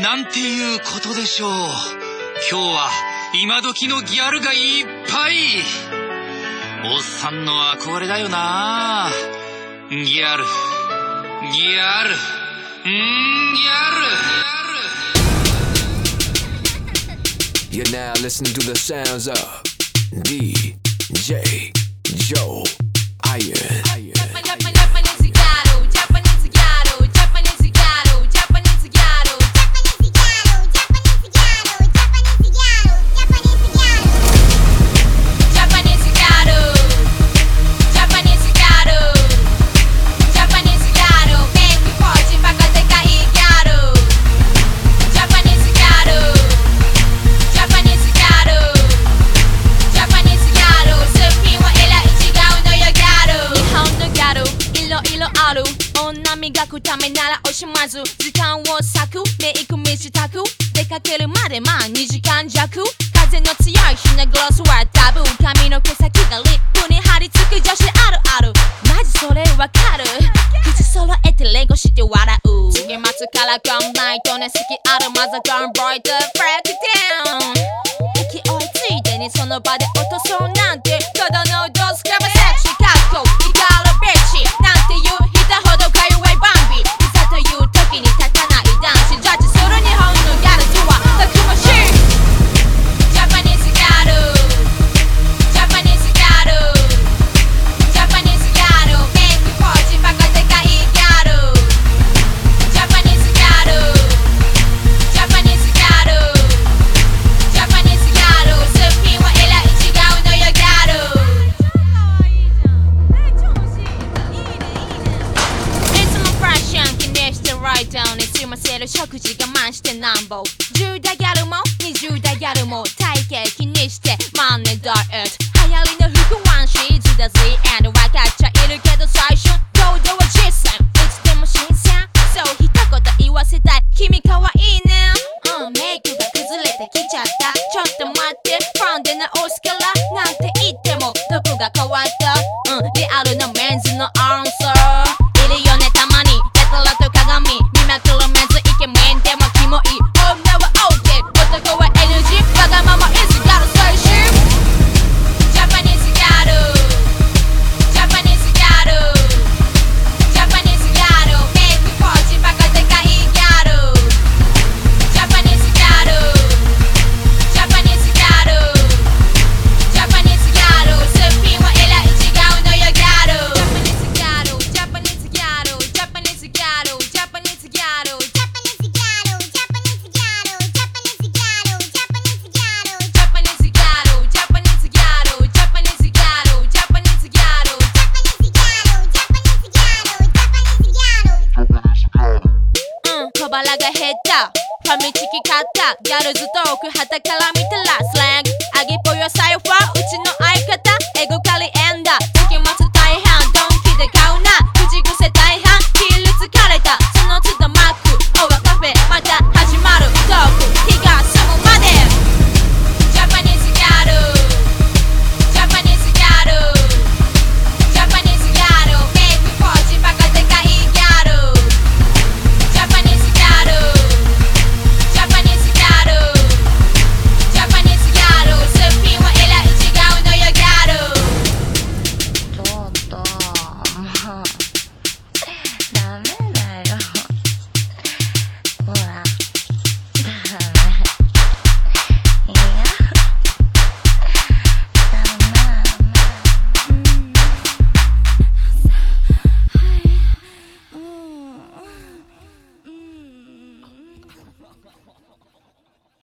なんていうことでしょう。今日は今時のギャルがいっぱい。おっさんの憧れだよなギャル。ギャル。んーギャル。You're now listening to the sounds of DJ Joe Iron. る。女磨くためなら惜しまず時間を割く。メイク身支く。出かけるまでまあ2時間弱。風の強い日のグロスはダブ髪の毛先がリップに張り付く女子あるある。マジそれわかる。口揃えてレゴして笑う。次松からコンナイトね好きあるマザガンボイトブレイクダウン勢いついでにその場で落とそうなんて。ただのドス10代ギャルも20代ギャルも体型気にしてマンネダイエット。流行りの服ワンシーズだぜ。And 分かっちゃいるけど最初どうでは実践いつでも新鮮。そう一言言わせたい。君かわいいね。うんメイクが崩れてきちゃった。ちょっと待って。腹が減った。ファミチキ買った。ギャルズトークはたから見たらスラ